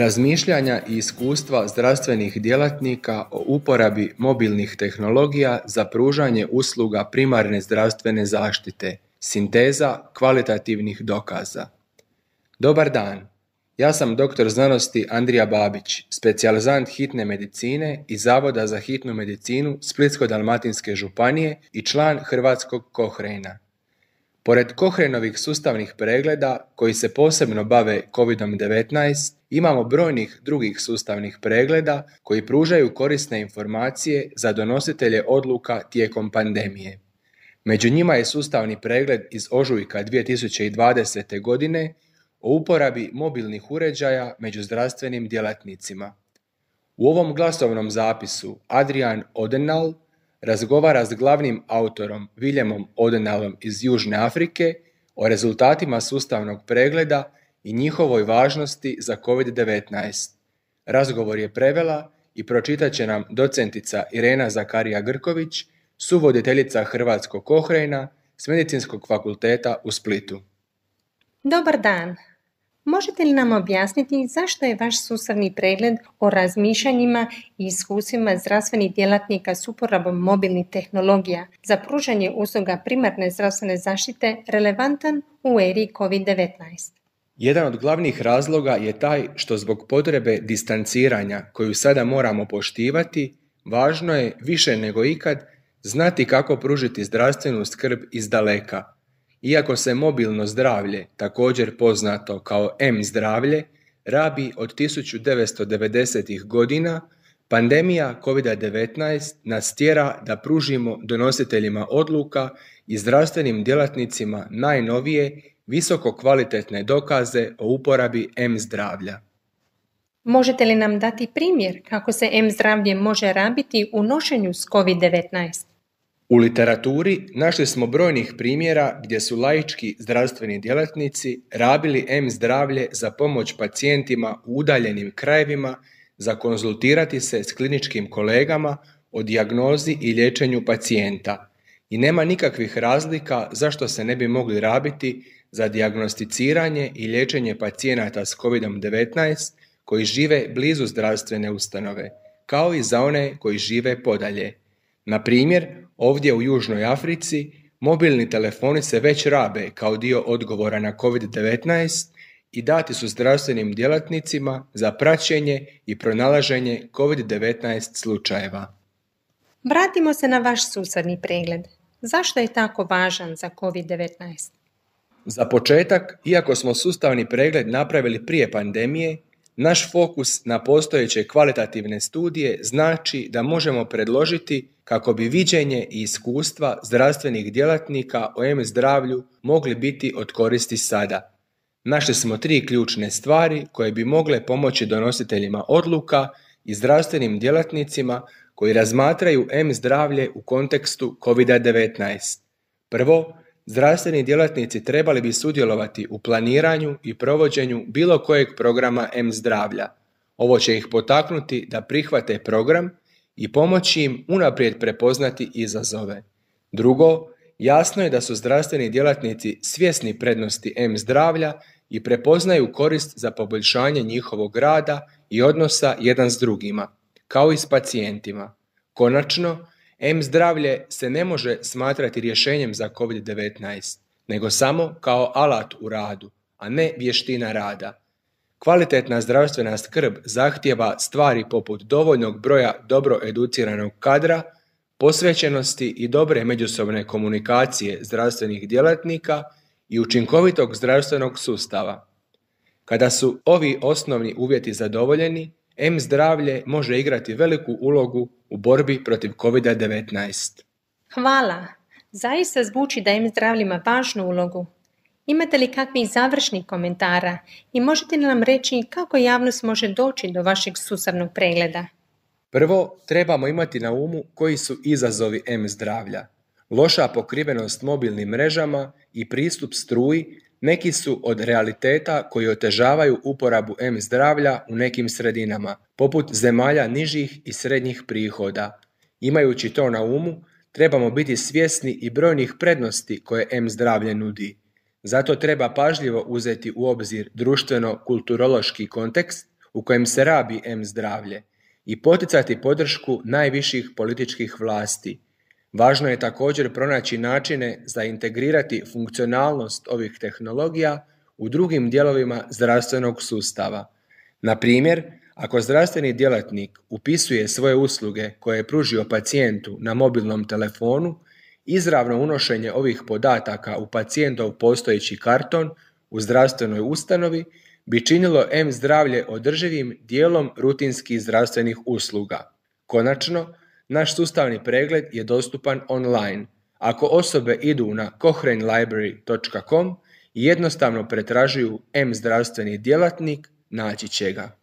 Razmišljanja i iskustva zdravstvenih djelatnika o uporabi mobilnih tehnologija za pružanje usluga primarne zdravstvene zaštite, sinteza kvalitativnih dokaza. Dobar dan, ja sam doktor znanosti Andrija Babić, specijalizant hitne medicine i Zavoda za hitnu medicinu Splitsko-dalmatinske županije i član Hrvatskog Kohrejna. Pored Kohrenovih sustavnih pregleda koji se posebno bave COVID-19, imamo brojnih drugih sustavnih pregleda koji pružaju korisne informacije za donositelje odluka tijekom pandemije. Među njima je sustavni pregled iz ožujka 2020. godine o uporabi mobilnih uređaja među zdravstvenim djelatnicima. U ovom glasovnom zapisu Adrian Odenal razgovara s glavnim autorom Williamom Odenalom iz Južne Afrike o rezultatima sustavnog pregleda i njihovoj važnosti za COVID-19. Razgovor je prevela i pročitat će nam docentica Irena Zakarija Grković, suvoditeljica Hrvatskog Kohrejna s Medicinskog fakulteta u Splitu. Dobar dan, Možete li nam objasniti zašto je vaš sustavni pregled o razmišljanjima i iskustvima zdravstvenih djelatnika s uporabom mobilnih tehnologija za pružanje usluga primarne zdravstvene zaštite relevantan u eri COVID-19? Jedan od glavnih razloga je taj što zbog potrebe distanciranja koju sada moramo poštivati, važno je više nego ikad znati kako pružiti zdravstvenu skrb iz daleka – iako se mobilno zdravlje, također poznato kao M-zdravlje, rabi od 1990. godina, pandemija COVID-19 nas tjera da pružimo donositeljima odluka i zdravstvenim djelatnicima najnovije, visoko kvalitetne dokaze o uporabi M-zdravlja. Možete li nam dati primjer kako se M-zdravlje može rabiti u nošenju s COVID-19? U literaturi našli smo brojnih primjera gdje su laički zdravstveni djelatnici rabili M zdravlje za pomoć pacijentima u udaljenim krajevima za konzultirati se s kliničkim kolegama o dijagnozi i liječenju pacijenta. I nema nikakvih razlika zašto se ne bi mogli rabiti za dijagnosticiranje i liječenje pacijenata s COVID-19 koji žive blizu zdravstvene ustanove, kao i za one koji žive podalje. Na primjer, Ovdje u Južnoj Africi mobilni telefoni se već rabe kao dio odgovora na COVID-19 i dati su zdravstvenim djelatnicima za praćenje i pronalaženje COVID-19 slučajeva. Vratimo se na vaš susadni pregled. Zašto je tako važan za COVID-19? Za početak, iako smo sustavni pregled napravili prije pandemije, naš fokus na postojeće kvalitativne studije znači da možemo predložiti kako bi viđenje i iskustva zdravstvenih djelatnika o M zdravlju mogli biti od koristi sada. Našli smo tri ključne stvari koje bi mogle pomoći donositeljima odluka i zdravstvenim djelatnicima koji razmatraju M zdravlje u kontekstu COVID-19. Prvo, zdravstveni djelatnici trebali bi sudjelovati u planiranju i provođenju bilo kojeg programa M zdravlja. Ovo će ih potaknuti da prihvate program i pomoći im unaprijed prepoznati izazove. Drugo, jasno je da su zdravstveni djelatnici svjesni prednosti M zdravlja i prepoznaju korist za poboljšanje njihovog rada i odnosa jedan s drugima, kao i s pacijentima. Konačno, M zdravlje se ne može smatrati rješenjem za COVID-19, nego samo kao alat u radu, a ne vještina rada. Kvalitetna zdravstvena skrb zahtjeva stvari poput dovoljnog broja dobro educiranog kadra, posvećenosti i dobre međusobne komunikacije zdravstvenih djelatnika i učinkovitog zdravstvenog sustava. Kada su ovi osnovni uvjeti zadovoljeni, M zdravlje može igrati veliku ulogu u borbi protiv COVID-19. Hvala. Zaista zvuči da M zdravlje ima važnu ulogu. Imate li kakvih završnih komentara i možete li nam reći kako javnost može doći do vašeg sustavnog pregleda? Prvo, trebamo imati na umu koji su izazovi M zdravlja. Loša pokrivenost mobilnim mrežama i pristup struji neki su od realiteta koji otežavaju uporabu M zdravlja u nekim sredinama, poput zemalja nižih i srednjih prihoda. Imajući to na umu, trebamo biti svjesni i brojnih prednosti koje M zdravlje nudi. Zato treba pažljivo uzeti u obzir društveno-kulturološki kontekst u kojem se rabi M zdravlje i poticati podršku najviših političkih vlasti. Važno je također pronaći načine za integrirati funkcionalnost ovih tehnologija u drugim dijelovima zdravstvenog sustava. Na primjer, ako zdravstveni djelatnik upisuje svoje usluge koje je pružio pacijentu na mobilnom telefonu, izravno unošenje ovih podataka u pacijentov postojeći karton u zdravstvenoj ustanovi bi činilo M zdravlje održivim dijelom rutinskih zdravstvenih usluga. Konačno, naš sustavni pregled je dostupan online. Ako osobe idu na cochranelibrary.com i jednostavno pretražuju M zdravstveni djelatnik, naći će ga.